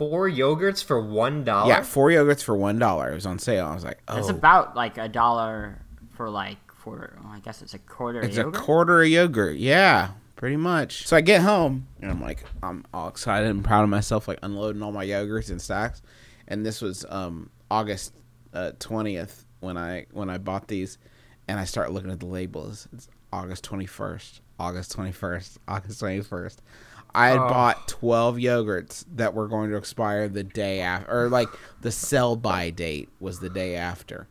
four yogurts for one dollar. Yeah, four yogurts for one dollar. It was on sale. I was like, oh, It's about like a dollar for like for well, I guess it's a quarter. it's of a quarter of yogurt. Yeah, pretty much. So I get home and I'm like, I'm all excited and proud of myself, like unloading all my yogurts in stacks. And this was um, August twentieth when I when I bought these, and I start looking at the labels. It's August twenty first, August twenty first, August twenty first. I had Oh. bought twelve yogurts that were going to expire the day after, or like the sell by date was the day after.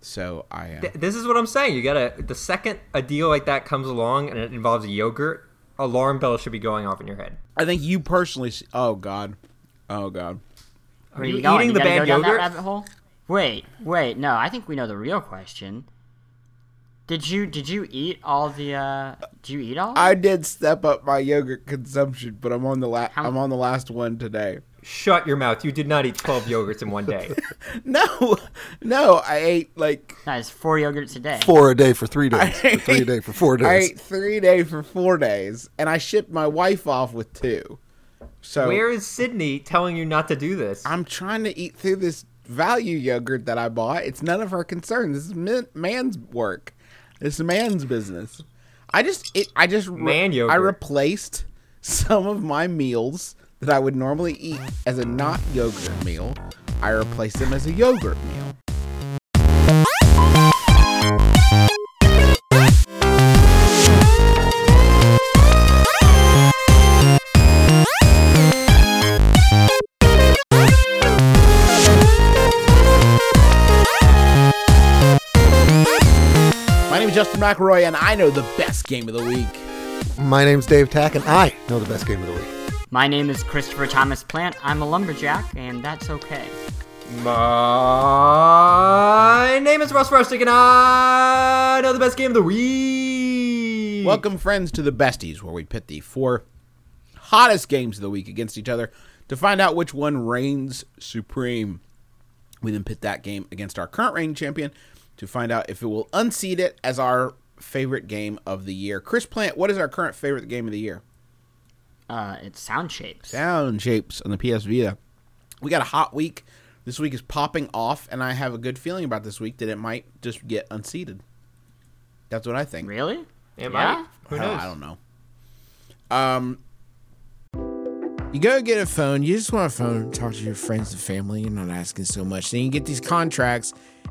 So I. Uh, Th- This is what I'm saying. You gotta. The second a deal like that comes along and it involves a yogurt, alarm bell should be going off in your head. I think you personally. s- Oh God, oh God. are you you eating You the gotta bad go down that yogurt? rabbit hole? Wait, wait, no. I think we know the real question. Did you did you eat all the? uh Did you eat all? I did step up my yogurt consumption, but I'm on the la- How- I'm on the last one today. Shut your mouth. You did not eat 12 yogurts in one day. No, no, I ate like that is four yogurts a day. Four a day for three days. For three a day for four days. I ate three a day for four days, and I shipped my wife off with two. So Where is Sydnee telling you not to do this? I'm trying to eat through this value yogurt that I bought. It's none of her concern. This is man's work. Is man's business. I just it I just re- Man yogurt. I replaced some of my meals that I would normally eat as a not yogurt meal. I replaced them as a yogurt meal. Justin McElroy, and I know the best game of the week. My name's Dave Tach, and I know the best game of the week. My name is Christopher Thomas Plante. I'm a lumberjack, and that's okay. My name is Russ Frushtick, and I know the best game of the week. Welcome, friends, to the Besties, where we pit the four hottest games of the week against each other to find out which one reigns supreme. We then pit that game against our current reigning champion to find out if it will unseat it as our favorite game of the year. Chris Plante, what is our current favorite game of the year? Uh, it's sound shapes. Sound Shapes on the PS Vita. We got a hot week. This week is popping off, and I have a good feeling about this week that it might just get unseated. That's what I think. Really? Am yeah? I? Who knows? I don't know. Um, you go get a phone. You just want a phone, to talk to your friends and family. You're not asking so much. Then you get these contracts,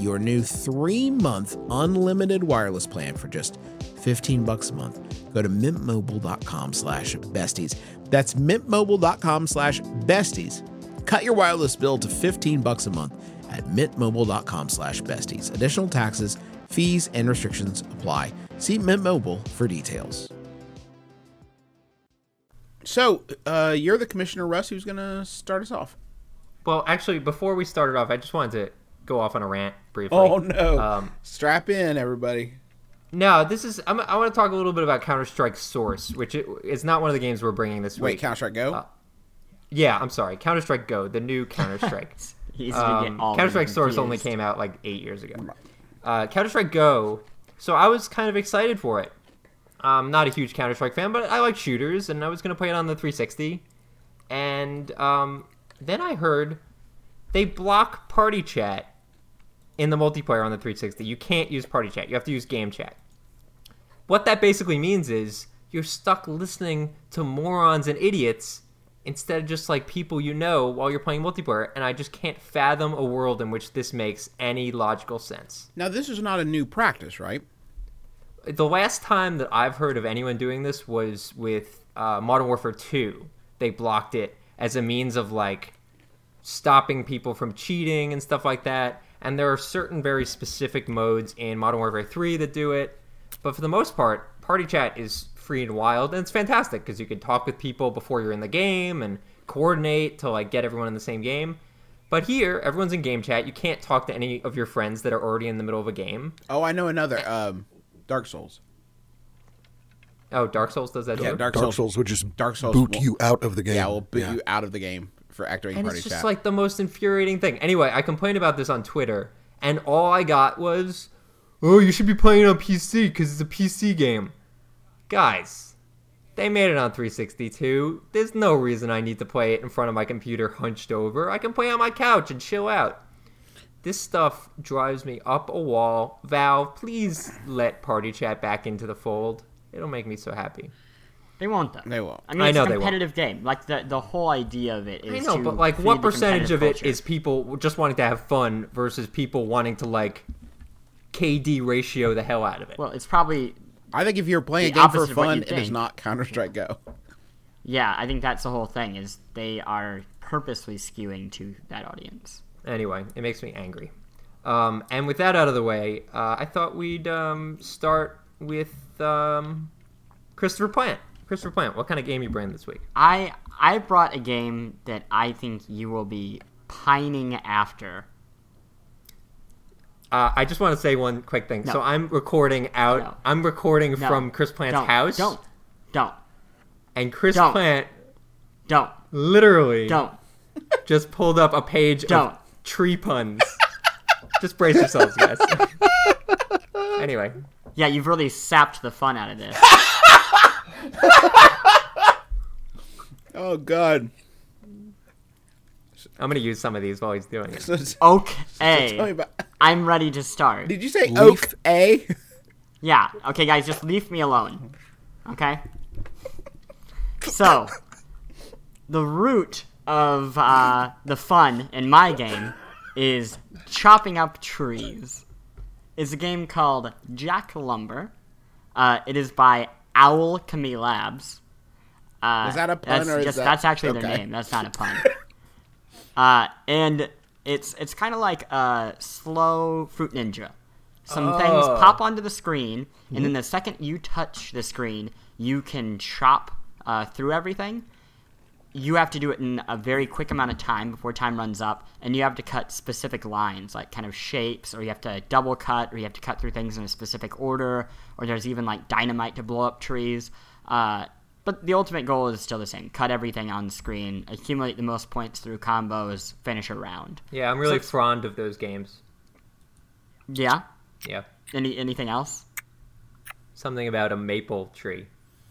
your new three month unlimited wireless plan for just 15 bucks a month, go to mintmobile.com slash besties. That's mintmobile.com slash besties. Cut your wireless bill to 15 bucks a month at mintmobile.com slash besties. Additional taxes, fees, and restrictions apply. See Mint Mobile for details. So, uh, you're the commissioner, Russ, who's going to start us off. Well, actually, before we started off, I just wanted to go off on a rant briefly. Oh, no. Um, Strap in, everybody. no, this is. I'm, I want to talk a little bit about Counter Strike Source, which i- is not one of the games we're bringing this Wait, week. Wait, Counter Strike Go? Uh, Yeah, I'm sorry. Counter Strike Go, the new Counter Strike. Easy to all Counter Strike them Source only came out like eight years ago. Uh, Counter Strike Go. So I was kind of excited for it. I'm not a huge Counter Strike fan, but I like shooters, and I was gonna play it on the 360. And um, then I heard they block party chat in the multiplayer on the 360. You can't use party chat. You have to use game chat. What that basically means is you're stuck listening to morons and idiots instead of just like people you know while you're playing multiplayer. And I just can't fathom a world in which this makes any logical sense. Now, this is not a new practice, right? The last time that I've heard of anyone doing this was with uh, Modern Warfare 2. They blocked it as a means of like stopping people from cheating and stuff like that. And there are certain very specific modes in Modern Warfare 3 that do it. But for the most part, party chat is free and wild, and it's fantastic because you can talk with people before you're in the game and coordinate to like get everyone in the same game. But here, everyone's in game chat. You can't talk to any of your friends that are already in the middle of a game. Oh, I know another. Um, Dark Souls. Oh, Dark Souls does that. Yeah, too? Dark, Dark Souls. Souls would just Dark Souls boot will- you out of the game. Yeah, will boot you out of the game for activating and party it's just chat. like the most infuriating thing. Anyway, I complained about this on Twitter, and all I got was, "Oh, you should be playing it on PC because it's a PC game." Guys, they made it on 362. There's no reason I need to play it in front of my computer hunched over. I can play on my couch and chill out. This stuff drives me up a wall. Valve, please let Party Chat back into the fold. It'll make me so happy. They won't though. They won't. I mean, I it's know a competitive game. Like the the whole idea of it is. I know, to but like, what percentage of competitive it culture. is people just wanting to have fun versus people wanting to like KD ratio the hell out of it? Well, it's probably I think if you're playing a game for opposite of what fun, it is not Counter Strike Go. yeah. I think that's the whole thing. Is they are purposely skewing to that audience. Anyway, it makes me angry. Um, and with that out of the way, uh, I thought we'd um, start with um, Christopher Plante. Christopher Plante, what kind of game you bring this week? I I brought a game that I think you will be pining after. Uh, I just want to say one quick thing. No. So I'm recording out. No. I'm recording No, from Chris Plante's don't, house, Don't, don't, and Chris Don't. Plante don't, literally don't. just pulled up a page Don't. of tree puns. just brace yourselves, guys. anyway, Yeah, you've really sapped the fun out of this. Oh God. I'm gonna use some of these while he's doing it. So, so tell me Okay, about. I'm ready to start. Did you say Leaf- Oak A? Yeah. Okay, guys, just leave me alone. Okay. So, the root of uh, the fun in my game is chopping up trees. It's a game called Jack Lumber. Uh, it is by Owlchemy Labs. Uh, Is that a pun that's or is just, that- that's actually their name. That's not a pun. uh, and it's it's kind of like a slow fruit ninja. Some things Oh. pop onto the screen, and then the second you touch the screen, you can chop uh, through everything. You have to do it in a very quick amount of time before time runs up, and you have to cut specific lines, like kind of shapes, or you have to double cut, or you have to cut through things in a specific order, or there's even like dynamite to blow up trees. Uh, but the ultimate goal is still the same: cut everything on screen, accumulate the most points through combos, finish a round. Yeah, I'm really fond of those games. Yeah. Yeah, Any anything else? something about a maple tree.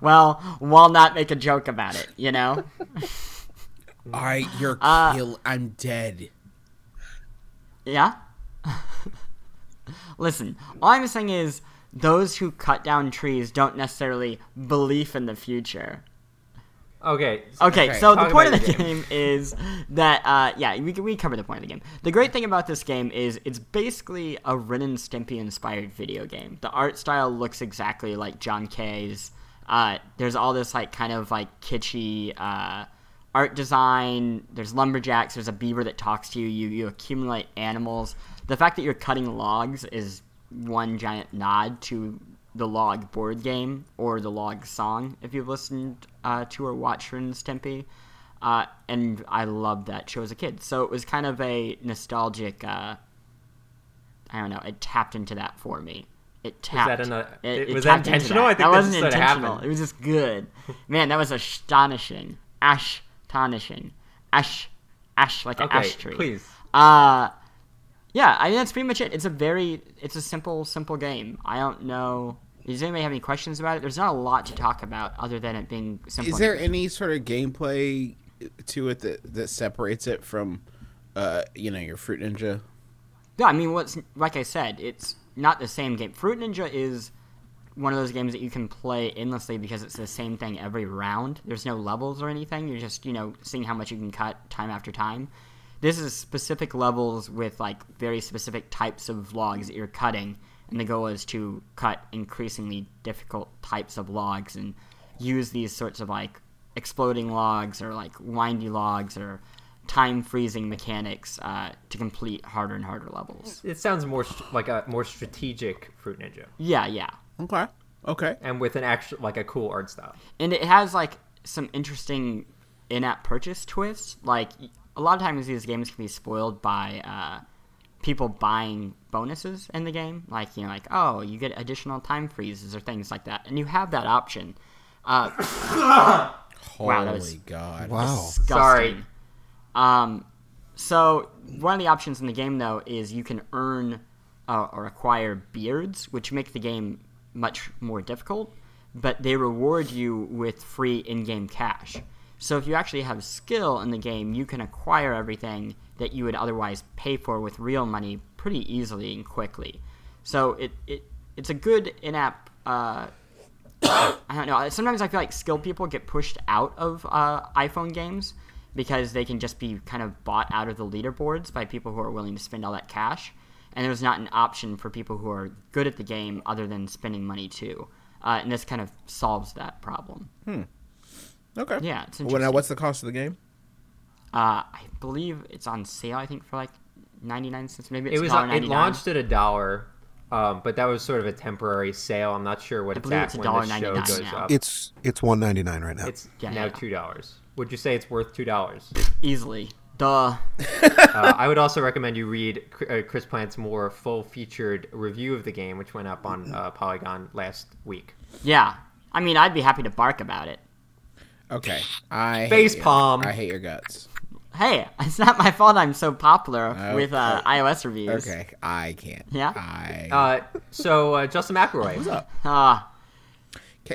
Well, why not make a joke about it? You know. I you're Uh, kill. I'm dead. Yeah? Listen, all I'm saying is those who cut down trees don't necessarily believe in the future. Okay. so- Okay, Okay, so the point of the game. game is that, uh, yeah, we, we covered the point of the game. The great thing about this game is it's basically a Ren and Stimpy inspired video game. The art style looks exactly like John K.'s. Uh, there's all this, like, kind of, like, kitschy, uh, art design. There's lumberjacks. There's a beaver that talks to you. You, you accumulate animals. The fact that you're cutting logs is one giant nod to the log board game or the log song if you've listened uh, to or watched Ren and Stimpy. Uh, and I loved that show as a kid. So it was kind of a nostalgic. Uh, I don't know. It tapped into that for me. It tapped. that an- uh, it, it- it was that tapped into intentional? I think that that wasn't just intentional. It was just good. Man, that was astonishing. Astonishing. Ash. Ash like an Okay, ash tree. please. Uh yeah, I mean that's pretty much it. It's a very it's a simple, simple game. I don't know does anybody have any questions about it? There's not a lot to talk about other than it being simple. Is there any sort of gameplay to it that that separates it from, uh, you know, your Fruit Ninja? Yeah, I mean what's like I said, it's not the same game. Fruit Ninja is one of those games that you can play endlessly because it's the same thing every round. There's no levels or anything. You're just, you know, seeing how much you can cut time after time. This is specific levels with like very specific types of logs that you're cutting, and the goal is to cut increasingly difficult types of logs and use these sorts of like exploding logs or like windy logs or time freezing mechanics uh, to complete harder and harder levels. It sounds more st- like a more strategic Fruit Ninja, Yeah, yeah. Okay. Okay. and with an actual like a cool art style. and it has like some interesting in-app purchase twists. Like a lot of times these games can be spoiled by uh, people buying bonuses in the game, like you know, like oh, you get additional time freezes or things like that, and you have that option. Uh, Holy Wow, that was- God. Wow. disgusting. Sorry. Um, so one of the options in the game though is you can earn uh, or acquire beards, which make the game much more difficult, but they reward you with free in-game cash. So if you actually have skill in the game, you can acquire everything that you would otherwise pay for with real money pretty easily and quickly. So it, it it's a good in-app. Uh, I don't know. Sometimes I feel like skilled people get pushed out of uh, iPhone games because they can just be kind of bought out of the leaderboards by people who are willing to spend all that cash. And there's not an option for people who are good at the game other than spending money too. Uh, and this kind of solves that problem. Okay. Yeah, it's Well, now, what's the cost of the game? Uh, I believe it's on sale. I think for like 99 cents. Maybe it's It was $1.99. it launched at a dollar, um, but that was sort of a temporary sale. I'm not sure what it's believe at it's when the show goes now. up. It's it's one ninety nine right now. It's Yeah, now yeah. two dollars. Would you say it's worth two dollars? easily. Duh. uh, I would also recommend you read uh, Chris Plante's more full-featured review of the game, which went up on uh, Polygon last week. Yeah. I mean, I'd be happy to bark about it. Okay. I Face palm. I hate your guts. Hey, it's not my fault I'm so popular Oh, with uh, iOS reviews. Okay. I can't. Yeah? I. Uh, so uh, Justin McElroy, What's up? Ah,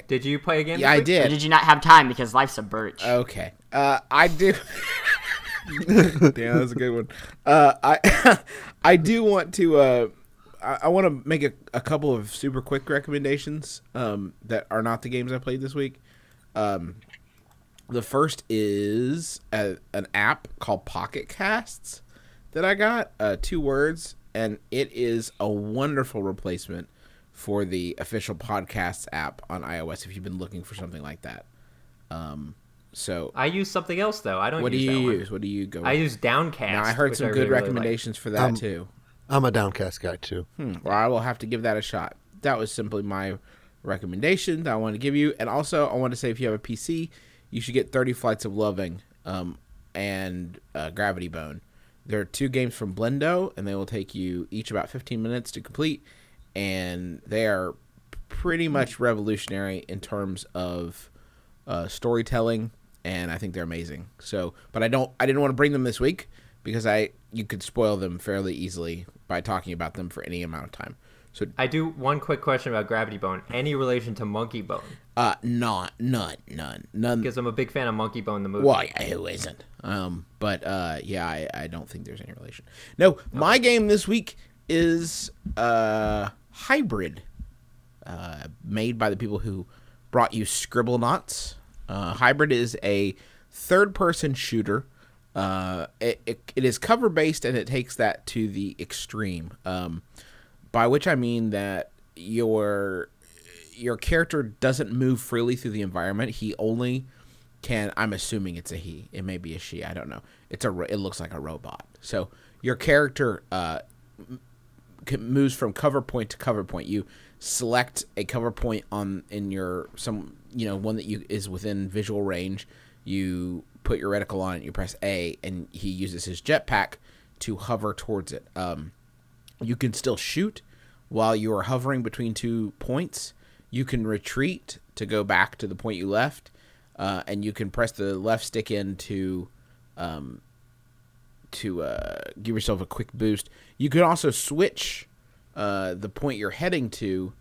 did you play a game? Yeah, I did. or did you not have time because life's a birch? Okay. Uh, I do. Damn, that was a good one. Uh, I I do want to. Uh, I, I want to make a, a couple of super quick recommendations um, that are not the games I played this week. Um, the first is a, an app called Pocket Casts that I got. Uh, two words, and it is a wonderful replacement for the official podcasts app on iOS. If you've been looking for something like that. Um, so I use something else though. I don't. what do use you that one. use? What do you go? I with? use Downcast. now I heard some I good really, really like. recommendations for that Um, too. I'm a downcast guy too. Hmm, well, I will have to give that a shot. That was simply my recommendation that I want to give you, and also I want to say if you have a PC, you should get Thirty Flights of Loving um, and uh, Gravity Bone. There are two games from Blendo, and they will take you each about 15 minutes to complete, and they are pretty much revolutionary in terms of uh, storytelling, and I think they're amazing. So, but I don't, I didn't want to bring them this week because I you could spoil them fairly easily by talking about them for any amount of time. So, I do one quick question about Gravity Bone. Any relation to Monkey Bone? Uh, not none, none, none. Because I'm a big fan of Monkey Bone the movie. Well, yeah, who isn't? Um, but uh, yeah, I, I don't think there's any relation. No, my game this week is uh, Hybrid, uh, made by the people who brought you Scribblenauts. Uh, Hybrid is a third-person shooter. Uh, it, it, it is cover based and it takes that to the extreme. Um, by which I mean that your your character doesn't move freely through the environment. He only can. I'm assuming it's a he. It may be a she. I don't know. It's a. It looks like a robot. So your character uh, moves from cover point to cover point. You select a cover point on in your some you know one that you is within visual range. You put your reticle on it. You press A, and he uses his jetpack to hover towards it. Um, you can still shoot while you are hovering between two points. You can retreat to go back to the point you left, uh, and you can press the left stick in to um, to uh, give yourself a quick boost. You can also switch uh, the point you're heading to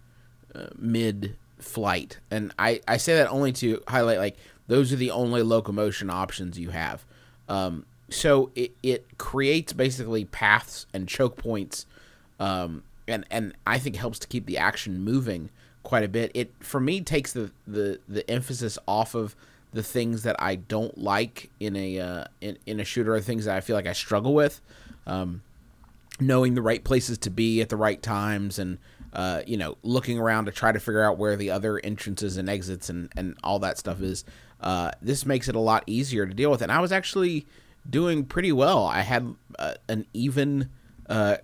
uh, mid flight, and I, I say that only to highlight like those are the only locomotion options you have. Um, so it, it creates basically paths and choke points, um, and and I think helps to keep the action moving quite a bit. It for me takes the the the emphasis off of the things that I don't like in a uh, in in a shooter or things that I feel like I struggle with. Um, knowing the right places to be at the right times and uh, you know looking around to try to figure out where the other entrances and exits and, and all that stuff is uh, this makes it a lot easier to deal with and i was actually doing pretty well i had uh, an even uh,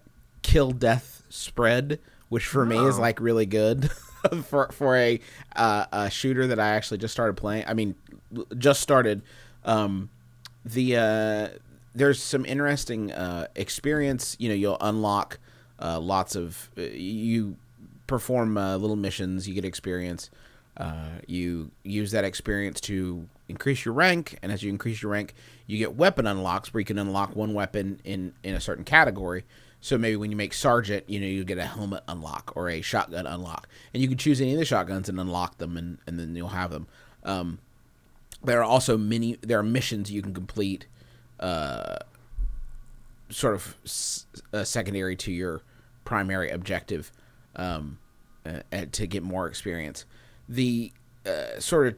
kill death spread which for me is Oh. like really good for for a uh, a shooter that i actually just started playing i mean just started um, the uh, there's some interesting uh, experience. You know, you'll unlock uh, lots of uh, you perform uh, little missions. You get experience. You use that experience to increase your rank, and as you increase your rank, you get weapon unlocks where you can unlock one weapon in in a certain category. So maybe when you make sergeant, you know you get a helmet unlock or a shotgun unlock, and you can choose any of the shotguns and unlock them, and, and then you'll have them. Um, there are also many there are missions you can complete uh, sort of s- uh, secondary to your primary objective um, uh, to get more experience the uh, sort of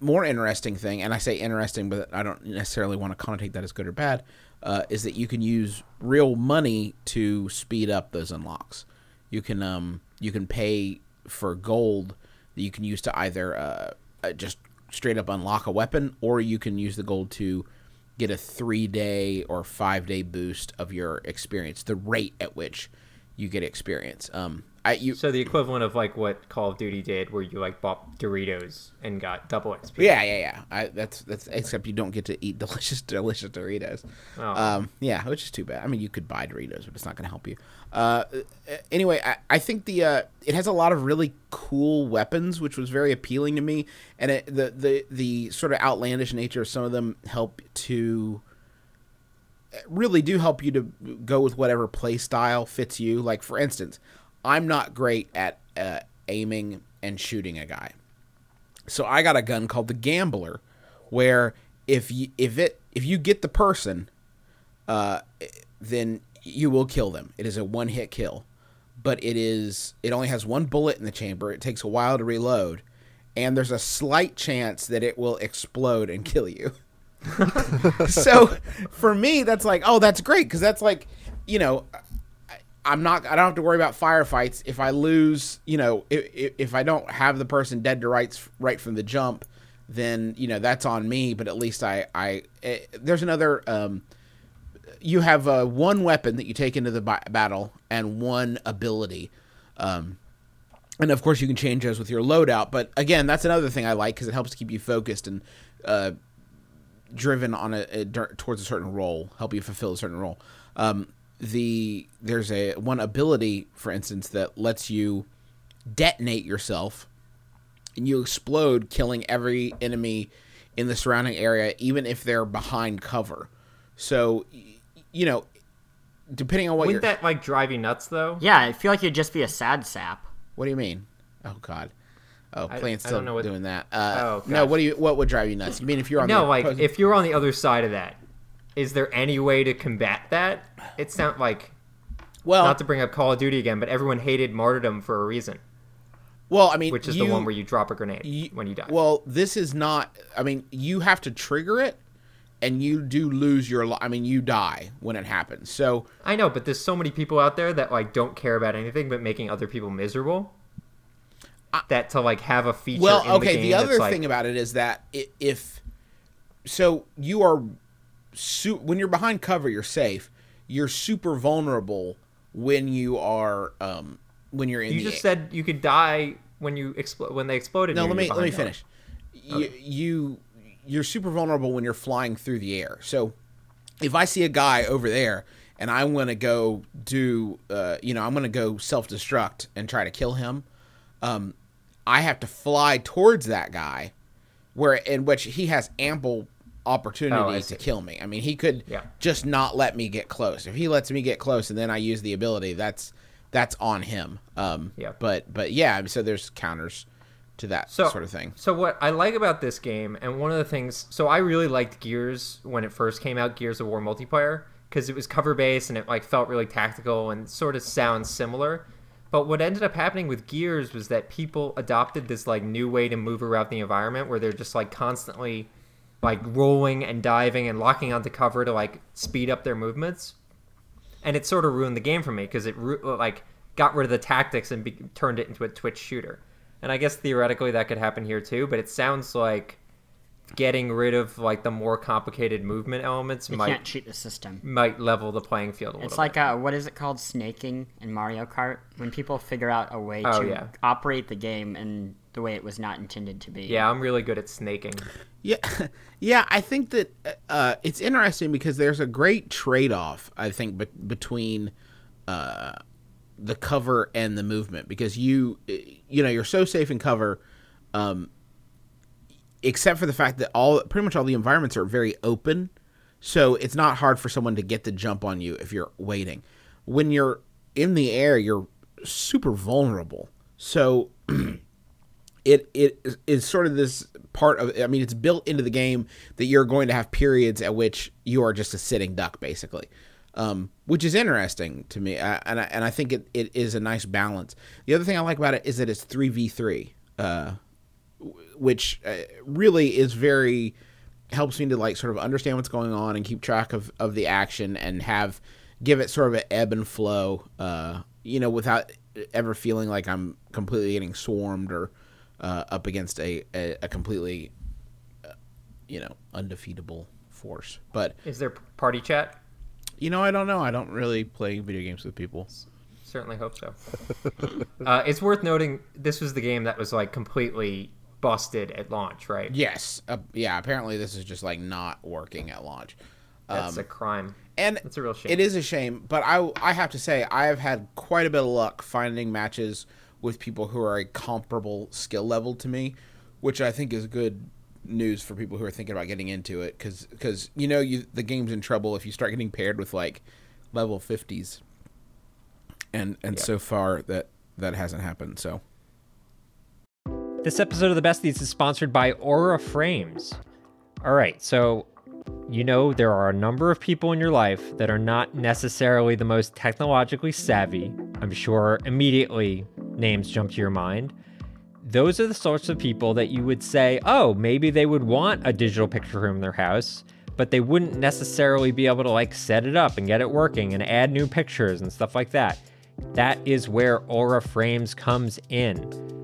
more interesting thing and i say interesting but i don't necessarily want to connotate that as good or bad uh, is that you can use real money to speed up those unlocks. You can um you can pay for gold that you can use to either uh, uh, just straight up unlock a weapon or you can use the gold to get a three day or five day boost of your experience the rate at which you get experience. Um i you So the equivalent of like what Call of Duty did, where you like bought Doritos and got double XP. yeah yeah yeah I, that's that's except you don't get to eat delicious delicious doritos Oh. um yeah which is too bad i mean you could buy doritos but it's not going to help you uh anyway I, I think the uh it has a lot of really cool weapons which was very appealing to me and it, the the the sort of outlandish nature of some of them help to really do help you to go with whatever play style fits you. Like for instance, I'm not great at uh, aiming and shooting a guy, so I got a gun called the Gambler, where if you if it if you get the person, uh, then you will kill them. It is a one hit kill, but it is it only has one bullet in the chamber. It takes a while to reload, and there's a slight chance that it will explode and kill you so for me that's like oh that's great because that's like you know i'm not i don't have to worry about firefights if i lose you know if, if i don't have the person dead to rights right from the jump then you know that's on me but at least i i eh, there's another um you have uh, one weapon that you take into the ba- battle and one ability um and of course you can change those with your loadout but again that's another thing i like because it helps keep you focused and uh driven on a, a towards a certain role, help you fulfill a certain role. Um, the there's a one ability, for instance, that lets you detonate yourself, and you explode, killing every enemy in the surrounding area, even if they're behind cover. So, you know, depending on what Wouldn't you're. that like drive you nuts though? Yeah, I feel like you'd just be a sad sap. What do you mean? Oh God. Oh, I- Plane's I still don't know what- doing that. Uh, Oh, no, what do you? What would drive you nuts? You mean if you're on No, the like if you're on the other side of that, is there any way to combat that? It sounds like well, not to bring up Call of Duty again, but everyone hated martyrdom for a reason, well, I mean, which is you, the one where you drop a grenade you- when you die. Well, this is not. I mean, you have to trigger it, and you do lose your. I mean, you die when it happens. So I know, but there's so many people out there that like don't care about anything but making other people miserable. that to like have a feature. well, okay. the, The, other that's, like, thing about it is that if so, you are su- when you're behind cover, you're safe. You're super vulnerable when you are um when you're in you just said you could die when you explode when they exploded. No, let me let me finish. You, you you're super vulnerable when you're flying through the air. So if I see a guy over there and I'm going to go do uh, you know, I'm going to go self-destruct and try to kill him, um I have to fly towards that guy where in which he has ample opportunity Oh, to kill me. I mean, he could Yeah. just not let me get close. If he lets me get close and then I use the ability, that's that's on him. Um Yeah. but but yeah, so there's counters to that so, sort of thing. So what I like about this game, and one of the things, so I really liked Gears when it first came out, Gears of War multiplayer, because it was cover based and it like felt really tactical and sort of sounds similar. But what ended up happening with Gears was that people adopted this like new way to move around the environment where they're just like constantly like rolling and diving and locking onto cover to like speed up their movements. And it sort of ruined the game for me because it like got rid of the tactics and be- turned it into a twitch shooter. And I guess theoretically that could happen here too, but it sounds like getting rid of like the more complicated movement elements You might can't cheat the system. might level the playing field a little It's like uh, what is it called? Snaking in Mario Kart. When people figure out a way Oh, to yeah. operate the game in the way it was not intended to be. yeah, I'm really good at snaking. Yeah, yeah. I think that uh, it's interesting because there's a great trade-off. I think be- between uh, the cover and the movement because you, you know, you're so safe in cover, um, except for the fact that all pretty much all the environments are very open, so it's not hard for someone to get the jump on you if you're waiting. When you're in the air, you're super vulnerable. So it it is- sort of this part of I mean it's built into the game that you're going to have periods at which you are just a sitting duck basically. Um, which is interesting to me, uh, and I, and I think it, it is a nice balance. The other thing I like about it is that it's three v three, uh, which uh, really is very helps me to like sort of understand what's going on and keep track of, of the action and have give it sort of an ebb and flow uh, you know without ever feeling like i'm completely getting swarmed or uh, up against a, a, a completely uh, you know undefeatable force but Is there party chat? you know i don't know i don't really play video games with people Certainly hope so. uh, it's worth noting this was the game that was like completely busted at launch, right? yes uh, yeah apparently this is just like not working at launch That's a crime. and it's a real shame. It is a shame, but I I have to say I have had quite a bit of luck finding matches with people who are a comparable skill level to me, which I think is good news for people who are thinking about getting into it because because you know you the game's in trouble if you start getting paired with like level 50s and and so far that that hasn't happened so This episode of the Besties is sponsored by Aura Frames. All right, so you know there are a number of people in your life that are not necessarily the most technologically savvy. I'm sure immediately names jump to your mind. Those are the sorts of people that you would say, oh, maybe they would want a digital picture room in their house, but they wouldn't necessarily be able to like set it up and get it working and add new pictures and stuff like that. That is where Aura Frames comes in.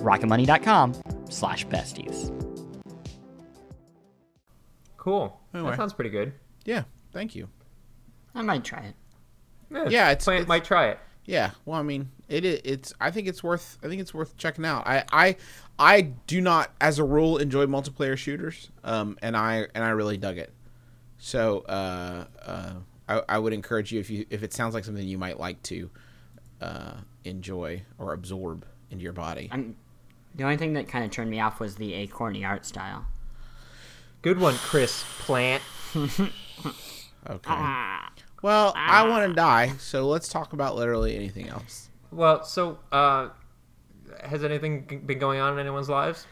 rocketmoney.com slash besties. Cool. Anyway. That sounds pretty good. Yeah, thank you. I might try it. Yeah, it's- Play- it's- might try it. Yeah, well, I mean, it it's. I think it's worth. I think it's worth checking out. I I I do not, as a rule, enjoy multiplayer shooters. Um, and I and I really dug it. So, uh, uh, I, I would encourage you if you if it sounds like something you might like to, uh, enjoy or absorb into your body. I'm, the only thing that kind of turned me off was the acorny art style. Good one, Chris Plante. Okay. Well, I want to die, so let's talk about literally anything else. Well, so uh, has anything been going on in anyone's lives?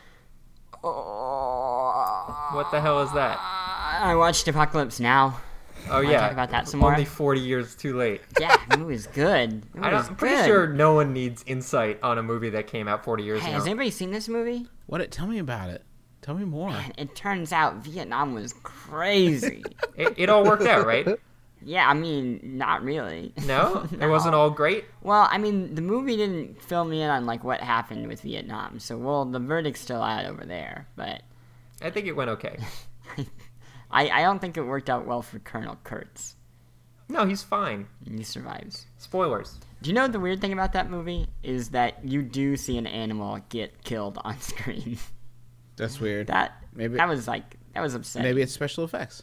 What the hell is that? I watched Apocalypse Now. Oh yeah, talk about that some more? Only forty years too late. Yeah, it was good. It I don't, I'm pretty good. sure no one needs insight on a movie that came out forty years Hey, ago. has anybody seen this movie? What? It, tell me about it. Tell me more. It turns out Vietnam was crazy. It, it all worked out, right? yeah, I mean, not really. No, it wasn't all great. Well, I mean, the movie didn't fill me in on like what happened with Vietnam, so well, the verdict's still out over there. But I think it went okay. I, I don't think it worked out well for Colonel Kurtz. No, he's fine. He survives. Spoilers. Do you know the weird thing about that movie is that you do see an animal get killed on screen. That's weird. that Maybe- that was like that was upsetting. Maybe it's special effects.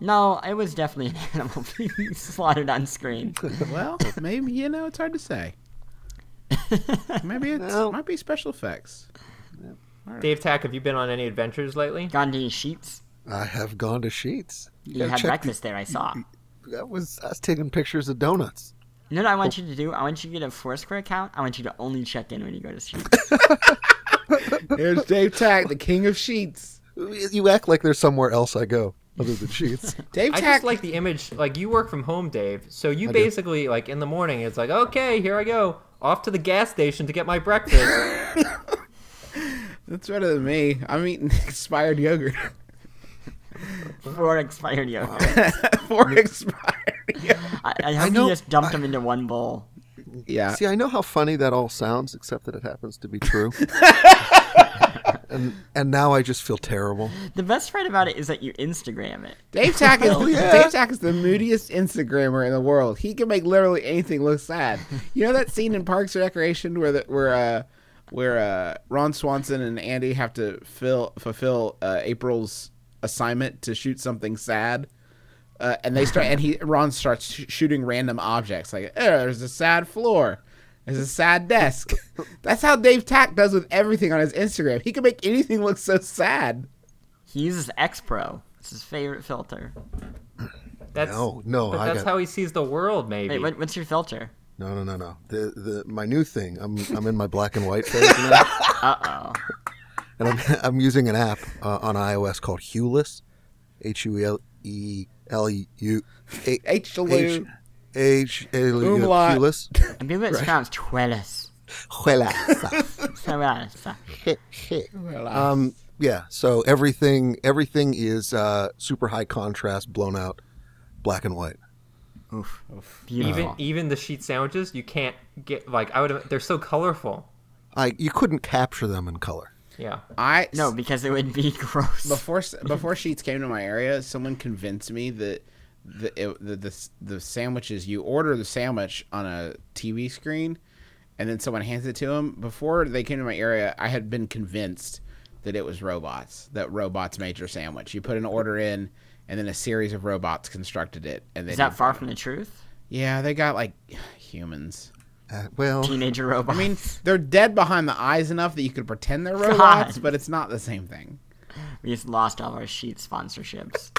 No, it was definitely an animal being slaughtered on screen. Well, maybe you know it's hard to say. Maybe it No. might be special effects. Dave Tach, have you been on any adventures lately? Gandhi Sheetz. I have gone to Sheetz. You gotta had check- breakfast there. I saw. That was I was taking pictures of donuts. You know what I want oh. you to do? I want you to get a Foursquare account. I want you to only check in when you go to Sheetz. Here's Dave Tach, the king of Sheetz. You act like there's somewhere else I go other than Sheetz. Dave I Tach, just like the image. Like you work from home, Dave. So you basically like in the morning, it's like, okay, here I go, off to the gas station to get my breakfast. that's better than me. I'm eating expired yogurt For expired yogurt. for expired. Yogurt. I, I hope know- you just dumped them into one bowl. Yeah, See, I know how funny that all sounds, except that it happens to be true. and and now I just feel terrible. The best part about it is that you Instagram it. Dave Tach is yeah. Dave Tach is the moodiest Instagrammer in the world. He can make literally anything look sad. You know that scene in Parks and Recreation where the, where uh where uh Ron Swanson and Andy have to fill fulfill uh, April's assignment to shoot something sad. Uh, and they start, and he Ron starts sh- shooting random objects like, oh, there's a sad floor, there's a sad desk. That's how Dave Tach does with everything on his Instagram. He can make anything look so sad. He uses X Pro. It's his favorite filter. That's No, no, But I that's got- how he sees the world. Maybe. Wait, what, what's your filter? No, no, no, no. The the my new thing. I'm I'm in my black and white phase now, Uh oh. And I'm I'm using an app uh, on iOS called Hueless, H U L E L U A- H. H H L U Umlaut. Hueless. I believe it's pronounced Tuelis. Hueless. Um, yeah. So everything everything is uh, super high contrast, blown out, black and white. Oof. Beautiful. even even the sheet sandwiches, you can't get like I would. They're so colorful. I you couldn't capture them in color. Yeah. I no, because it would be gross. before before Sheetz came to my area, someone convinced me that the it, the, the the sandwiches you order the sandwich on a TV screen, and then someone hands it to them. Before they came to my area, I had been convinced that it was robots. That robots made your sandwich. You put an order in, and then a series of robots constructed it. And they Is that far from the truth? Yeah, they got like humans. Uh, well, Teenager robots. I mean, they're dead behind the eyes enough that you could pretend they're robots, but it's not the same thing. we just lost all our sheet sponsorships.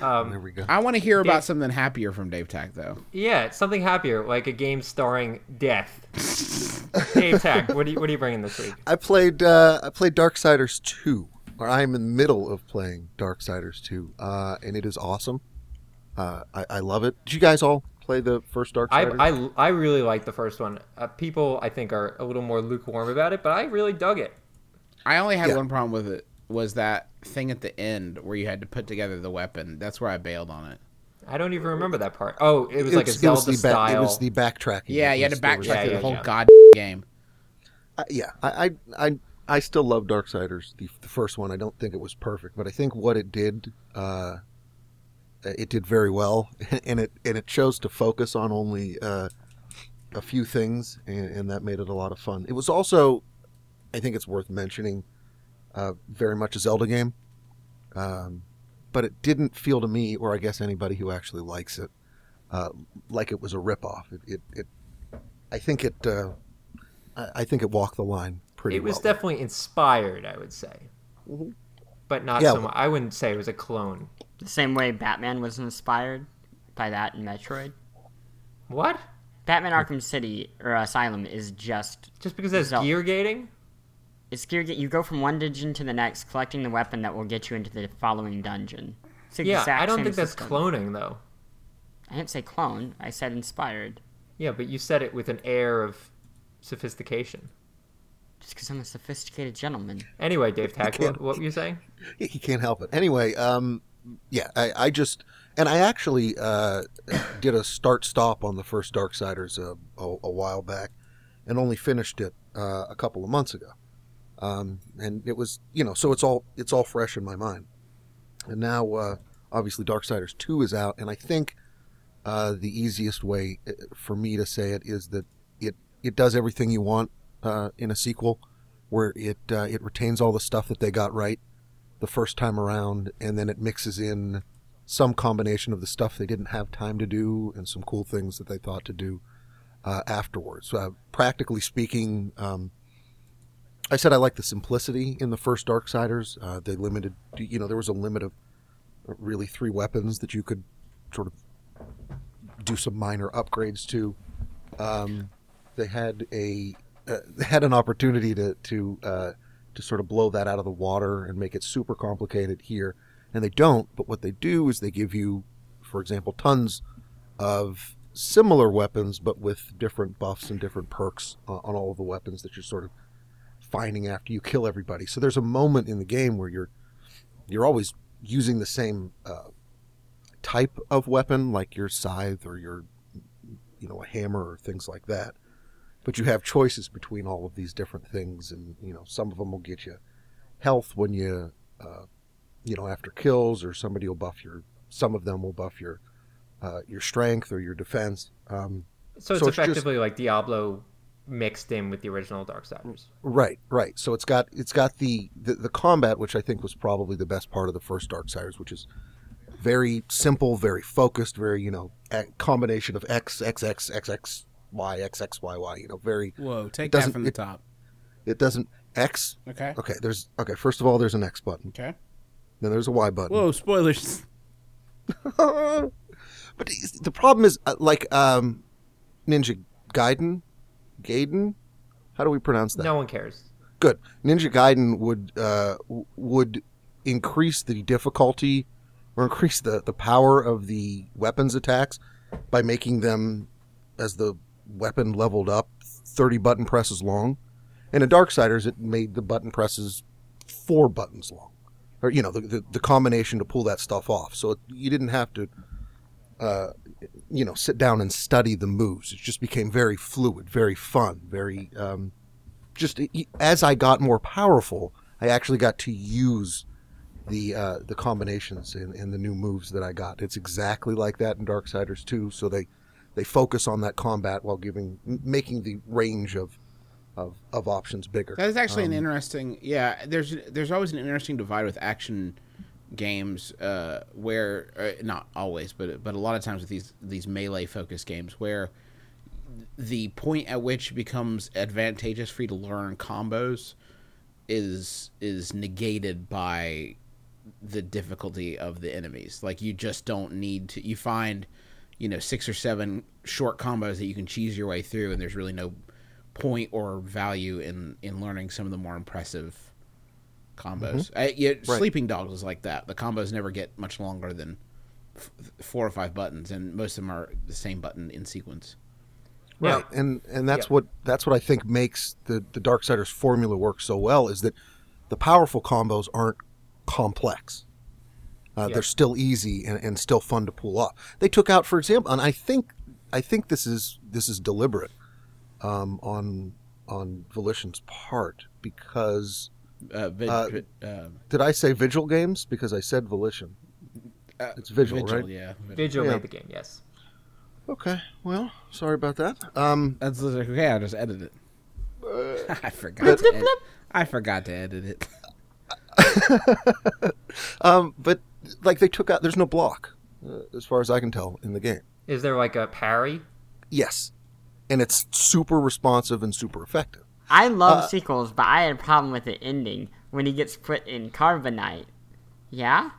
Um, there we go. I want to hear about something happier from Dave Tach, though. yeah, something happier, like a game starring death. Dave Tach, what are you what are you bringing this week? I played uh, I played Darksiders 2, or I'm in the middle of playing Darksiders 2, uh, and it is awesome. Uh, I, I love it. Did you guys all play the first Dark I, I, I really like the first one. Uh, people, I think, are a little more lukewarm about it, but I really dug it. I only had Yeah. one problem with it was that thing at the end where you had to put together the weapon. That's where I bailed on it. I don't even remember that part. Oh, it was like a It's- it was Zelda the back- style. It was the backtracking. Yeah, you had to backtrack Yeah, through yeah, the whole yeah. god game. Uh, yeah, I, I, I, I still love Darksiders, the, the first one. I don't think it was perfect, but I think what it did, uh, it did very well, and it and it chose to focus on only uh, a few things, and, and that made it a lot of fun. It was also, I think it's worth mentioning, uh, very much a Zelda game, um, but it didn't feel to me, or I guess anybody who actually likes it, uh, like it was a ripoff. It, it, it I think it. Uh, I I think it walked the line pretty it was well. definitely inspired, I would say, but not Yeah, so much. I wouldn't say it was a clone. The same way Batman was inspired by that in Metroid. What? Batman Arkham City or Asylum is just Just because it's Zel- gear gating? it's gear get you go from one dungeon to the next, collecting the weapon that will get you into the following dungeon. It's the Yeah, exact I don't same think that's cloning though. I didn't say clone. I said inspired. Yeah, but you said it with an air of sophistication. Just because I'm a sophisticated gentleman. Anyway, Dave Tach, what, what were you saying? he he can't help it. Anyway, um, yeah, I, I just and I actually uh, did a start stop on the first Darksiders a, a, a while back, and only finished it uh, a couple of months ago. Um, and it was you know so it's all it's all fresh in my mind. And now uh, obviously Darksiders two is out, and I think uh, the easiest way uh, for me to say it is that it it does everything you want uh, in a sequel, where it uh, it retains all the stuff that they got right the first time around, and then it mixes in some combination of the stuff they didn't have time to do and some cool things that they thought to do uh, afterwards. Uh, practically speaking, um, I said I like the simplicity in the first Darksiders. Uh, they limited, you know, there was a limit of really three weapons that you could sort of do some minor upgrades to. Um, they had a had an opportunity to to uh, to sort of blow that out of the water and make it super complicated here, and they don't. But what they do is they give you, for example, tons of similar weapons, but with different buffs and different perks uh, on all of the weapons that you're sort of finding after you kill everybody. So there's a moment in the game where you're you're always using the same uh, type of weapon, like your scythe or your you know a hammer or things like that. But you have choices between all of these different things, and you know some of them will get you health when you uh, you know after kills, or somebody will buff your. Some of them will buff your uh, your strength or your defense. Um, So it's So it's just- effectively like Diablo mixed in with the original Darksiders. Right, right. So it's got it's got the, the the combat, which I think was probably the best part of the first Darksiders, which is very simple, very focused, very you know a combination of X X X X X Y X X Y Y. You know, very. Whoa, take It that doesn't- from the it- top. It doesn't X. Okay. Okay, there's okay. First of all, there's an X button. Okay. Then there's a Y button. Whoa, spoilers. but the- the problem is uh, like um, Ninja Gaiden, Gaiden. How do we pronounce that? No one cares. Good. Ninja Gaiden would uh, would increase the difficulty or increase the, the power of the weapons attacks by making them, as the weapon leveled up, 30 button presses long. And in Darksiders, it made the button presses four buttons long. Or, you know, the, the, the combination to pull that stuff off. So it, you didn't have to, uh, you know, sit down and study the moves. It just became very fluid, very fun, very. Um, just as I got more powerful, I actually got to use the uh, the combinations and, and the new moves that I got. It's exactly like that in Darksiders 2. So they they focus on that combat while giving making the range of of, of options bigger. That is actually Um, an interesting. Yeah, there's there's always an interesting divide with action games uh, where uh, not always, but but a lot of times with these these melee focused games where the point at which it becomes advantageous for you to learn combos is is negated by the difficulty of the enemies. Like you just don't need to. You find you know six or seven short combos that you can cheese your way through, and there's really no point or value in in learning some of the more impressive combos. Uh, yeah, Mm-hmm. Right. Sleeping Dogs is like that. The combos never get much longer than f- four or five buttons, and most of them are the same button in sequence. Right, Yeah. and and that's Yeah. what that's what I think makes the the Darksiders formula work so well is that the powerful combos aren't complex. Uh, Yeah. They're still easy and, and still fun to pull off. They took out, for example, and I think I think this is this is deliberate um, on on Volition's part because Uh, vid, Uh, vid- uh, did I say Vigil Games because I said Volition? uh, It's Vigil, right? Yeah, Vigil Yeah. made the game, yes. Okay, well, sorry about that. Um, That's okay. I'll just edit it. I forgot. To ed- I forgot to edit it. um, but like they took out, there's no block, uh, as far as I can tell in the game. Is there like a parry? Yes, and it's super responsive and super effective. I love Uh, sequels, but I had a problem with the ending when he gets put in carbonite. Yeah?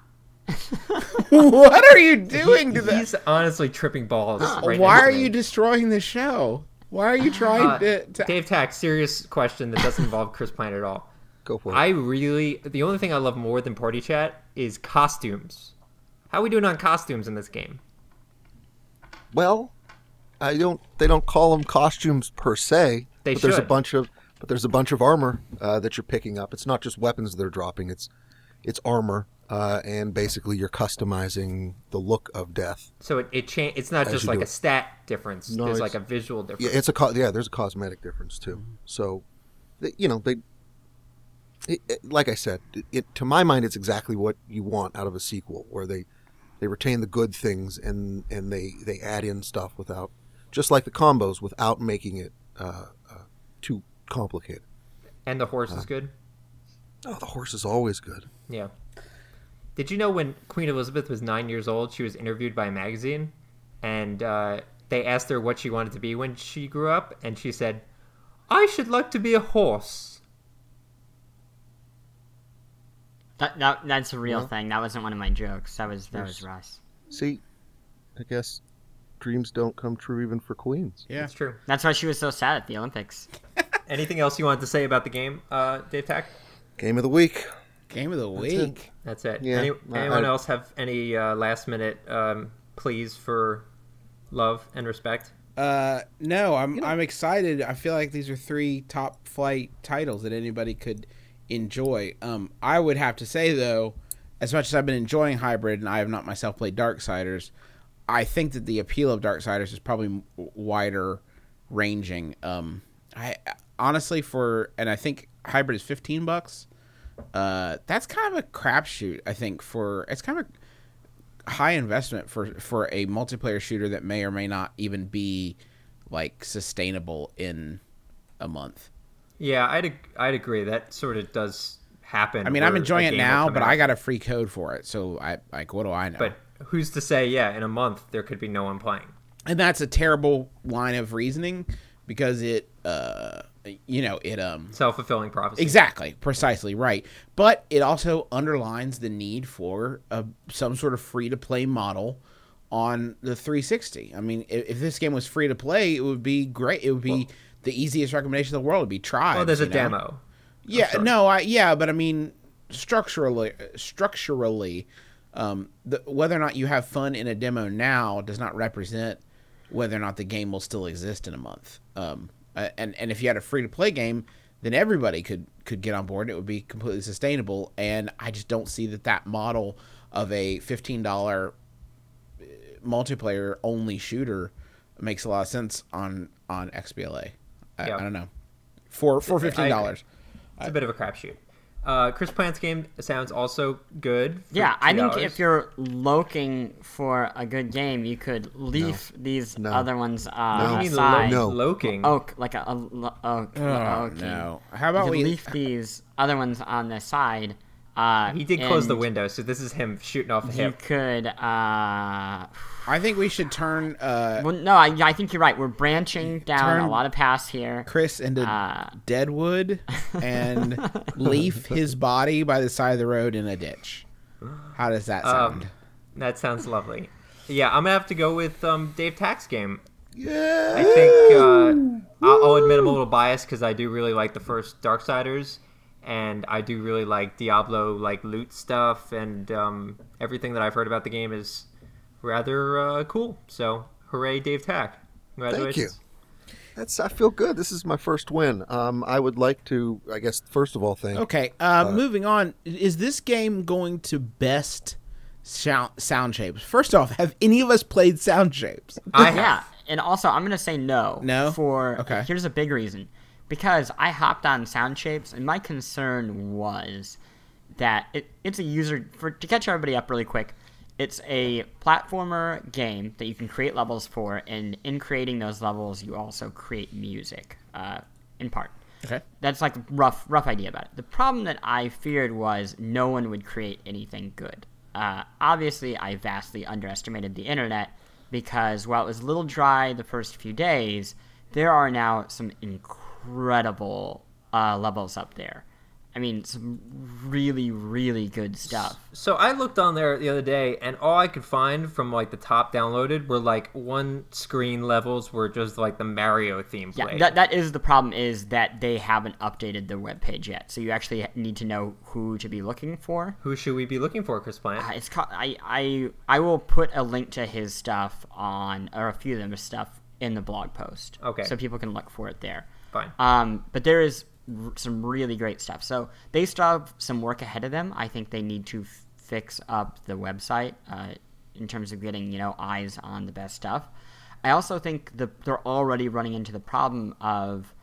what are you doing to that? He's honestly tripping balls. Right Why are you destroying the show? Why are you trying Uh, to? to Dave Tach, serious question that doesn't involve Chris Pine at all. Go for it. I really, the only thing I love more than party chat is costumes. How are we doing on costumes in this game? well, I don't. They don't call them costumes per se. They but there's a bunch of. But there's a bunch of armor uh, that you're picking up. It's not just weapons they're dropping. It's it's armor, uh, and basically you're customizing the look of death. So it, it cha- It's not just like a it. stat difference. No, There's it's- like a visual difference. Yeah, it's a co- yeah. There's a cosmetic difference too. So, you know, they. It, it- like I said, it, to my mind, it's exactly what you want out of a sequel, where they they retain the good things and and they they add in stuff without, just like the combos, without making it uh, uh, too complicated. and the horse is good. Oh, the horse is always good. Yeah. Did you know when Queen Elizabeth was nine years old, she was interviewed by a magazine, and uh, they asked her what she wanted to be when she grew up, and she said, "I should like to be a horse." That, that that's a real Well- thing. That wasn't one of my jokes. That was that was Russ. See, I guess dreams don't come true even for queens. yeah. That's true. That's why she was so sad at the Olympics. Anything else you wanted to say about the game, uh, Dave Tach? Game of the week. Game of the it. week. That's it. Yeah, Any, I- anyone I- else have any uh, last minute um, pleas for love and respect? Uh, no, I'm I'm excited. I feel like these are three top flight titles that anybody could enjoy. Um, I would have to say though, as much as I've been enjoying Hybrid and I have not myself played Darksiders, I think that the appeal of Darksiders is probably wider ranging. Um, I honestly for and I think Hybrid is 15 bucks. Uh, that's kind of a crapshoot. I think for it's kind of a high investment for for a multiplayer shooter that may or may not even be like sustainable in a month. Yeah, I'd I'd agree. That sort of does happen. I mean, I'm enjoying it now, but out. I got a free code for it, so I like what do I know? But who's to say? Yeah, in a month there could be no one playing. and that's a terrible line of reasoning because it uh you know, it um Self fulfilling prophecy. Exactly, precisely right. But it also underlines the need for a, some sort of free to play model on the 360. I mean, if, if this game was free to play, it would be great. It would be the easiest recommendation in the world. It'd be Tribes. Oh, there's a know? demo. Yeah, no, I yeah, but I mean, structurally, structurally, um, the, whether or not you have fun in a demo now does not represent whether or not the game will still exist in a month. Um, uh, and and if you had a free to play game, then everybody could could get on board. It would be completely sustainable. And I just don't see that that model of a fifteen dollar multiplayer only shooter makes a lot of sense on on XBLA. I, Yeah. I don't know. For for fifteen dollars. It's a bit of a crapshoot. Uh, Chris Plante's game sounds also good. for Yeah, I think if you're looking for a good game, you could leave these No. other ones uh, What do you mean aside. lo- No. loking? Oh, like a, a lo- oak. Oh, oak. no. How about could we? leave these other ones on the side. Uh, He did close the window, so this is him shooting off a You hip. could. Uh, I think we should turn uh, well, no, I, I think you're right. We're branching down a lot of paths here. Chris into Uh, Deadwood and leave his body by the side of the road in a ditch. How does that sound? Um, that sounds lovely. Yeah, I'm gonna have to go with um, Dave Tach's game. Yeah. I think uh, I'll, I'll admit I'm a little biased because I do really like the first Darksiders, and I do really like Diablo like loot stuff, and um, everything that I've heard about the game is rather uh, cool. So, hooray, Dave Tach! Congratulations. That's I feel good. This is my first win. Um, I would like to, I guess, first of all, thank. Okay, uh, moving on. Is this game going to best sound, sound shapes? First off, have any of us played sound shapes? I have. And also I'm gonna say no. No? For Okay. Here's a big reason, because I hopped on Sound Shapes, and my concern was that it, it's a user for to catch everybody up really quick. It's a platformer game that you can create levels for, and in creating those levels, you also create music, uh, in part. Okay. That's like rough rough idea about it. The problem that I feared was no one would create anything good. Uh, obviously, I vastly underestimated the internet because while it was a little dry the first few days, there are now some incredible uh, levels up there. I mean, some really really good stuff. So I looked on there the other day, and all I could find from like the top downloaded were like one screen levels were just like the Mario theme Yeah, that, that is the problem is that they haven't updated their webpage yet. So you actually need to know who to be looking for. Who should we be looking for, Chris Plante? Uh, it's called, I, I I will put a link to his stuff on or a few of them stuff in the blog post. Okay. So people can look for it there. Fine. Um, but there is r- some really great stuff. So they still have some work ahead of them. I think they need to f- fix up the website uh, in terms of getting you know eyes on the best stuff. I also think the, they're already running into the problem of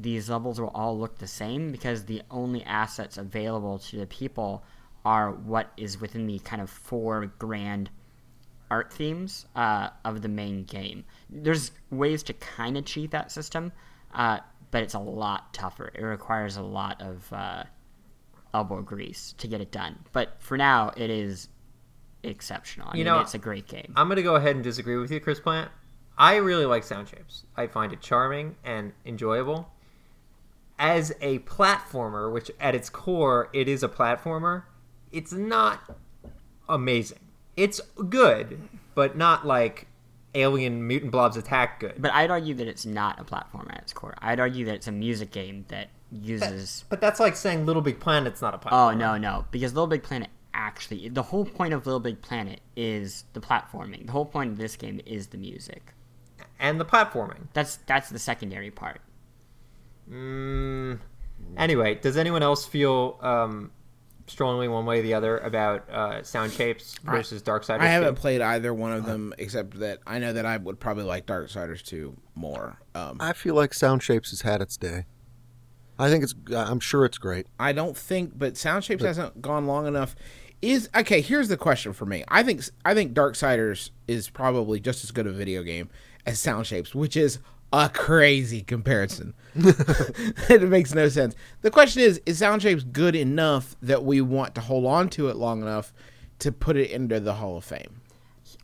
these levels will all look the same because the only assets available to the people are what is within the kind of four grand art themes uh, of the main game. There's ways to kind of cheat that system, uh, but it's a lot tougher. It requires a lot of uh, elbow grease to get it done. But for now, it is exceptional. I You mean, know, it's a great game. I'm gonna go ahead and disagree with you, Chris Plante. I really like sound shapes. I find it charming and enjoyable. As a platformer, which at its core it is a platformer, it's not amazing. It's good, but not like Alien Mutant Blobs Attack good. But I'd argue that it's not a platformer at its core. I'd argue that it's a music game that uses. But that's like saying Little Big Planet's not a platformer. Oh no, no, because Little Big Planet actually the whole point of Little Big Planet is the platforming. The whole point of this game is the music. And the platforming. That's that's the secondary part. Mm, anyway, does anyone else feel um, strongly one way or the other about uh, sound shapes versus Dark Darksiders? I haven't 2? played either one of them, except that I know that I would probably like Dark Darksiders 2 more. Um, I feel like Sound Shapes has had its day. I think it's. I'm sure it's great. I don't think, but Sound Shapes hasn't gone long enough. Is okay. Here's the question for me. I think I think Darksiders is probably just as good a video game as Sound Shapes, which is a crazy comparison. it makes no sense. The question is: Is Sound Shapes good enough that we want to hold on to it long enough to put it into the Hall of Fame?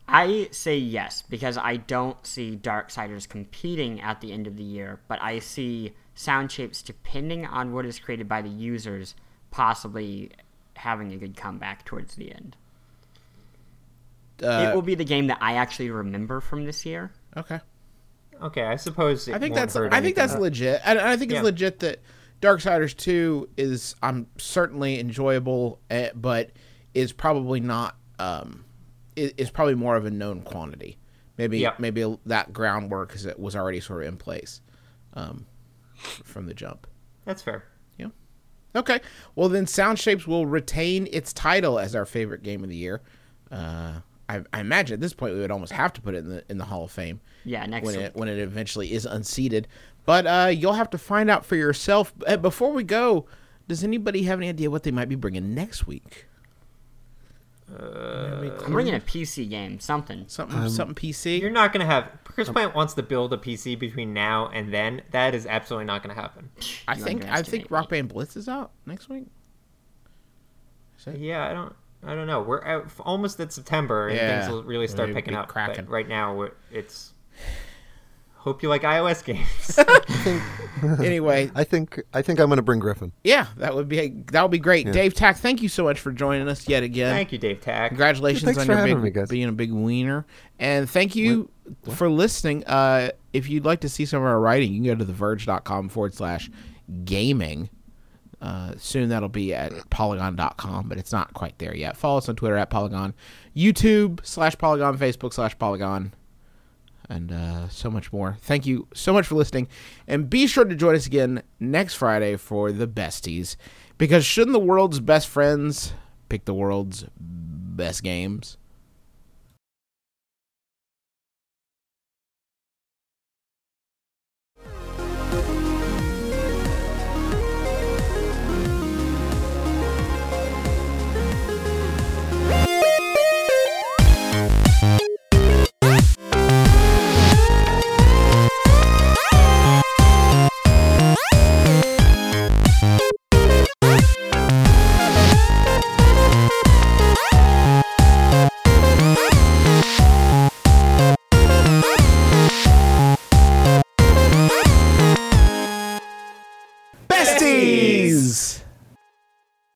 I say yes because I don't see Darksiders competing at the end of the year, but I see Sound Shapes, depending on what is created by the users, possibly having a good comeback towards the end. Uh, it will be the game that I actually remember from this year. okay. Okay, I suppose. I think that's I think that's legit, and I think it's Yeah. legit that Darksiders Two is I'm certainly enjoyable, eh, but is probably not um, is, is probably more of a known quantity. Maybe Yeah. maybe that groundwork is it was already sort of in place um, from the jump. That's fair. Yeah. Okay. Well, then Sound Shapes will retain its title as our favorite game of the year. Uh, I, I imagine at this point we would almost have to put it in the in the Hall of Fame Yeah, next when week. it when it eventually is unseated. But uh, you'll have to find out for yourself. Uh, Before we go, does anybody have any idea what they might be bringing next week? Uh, I'm bringing a PC game, something. Something something PC. You're not gonna have. Chris Plante wants to build a PC between now and then. That is absolutely not gonna happen. I You think I think. Rock Band Blitz is out next week. Yeah, I don't. I don't know. We're at, almost at September, and Yeah. things will really start Maybe picking up. cracking. But right now, we're, it's. Hope you like iOS games. anyway, I think. I think I'm going to bring Griffin. yeah, that would be that would be great. Dave Tach, thank you so much for joining us yet again. Thank you, Dave Tach. Congratulations Thanks on your big, me, being a big wiener. And thank you for listening. Uh, if you'd like to see some of our writing, you can go to theverge.com forward slash gaming. Uh, soon that'll be at polygon.com, but it's not quite there yet. Follow us on Twitter at Polygon, YouTube slash Polygon, Facebook slash Polygon, and uh, so much more. Thank you so much for listening. And be sure to join us again next Friday for the besties. Because shouldn't the world's best friends pick the world's best games?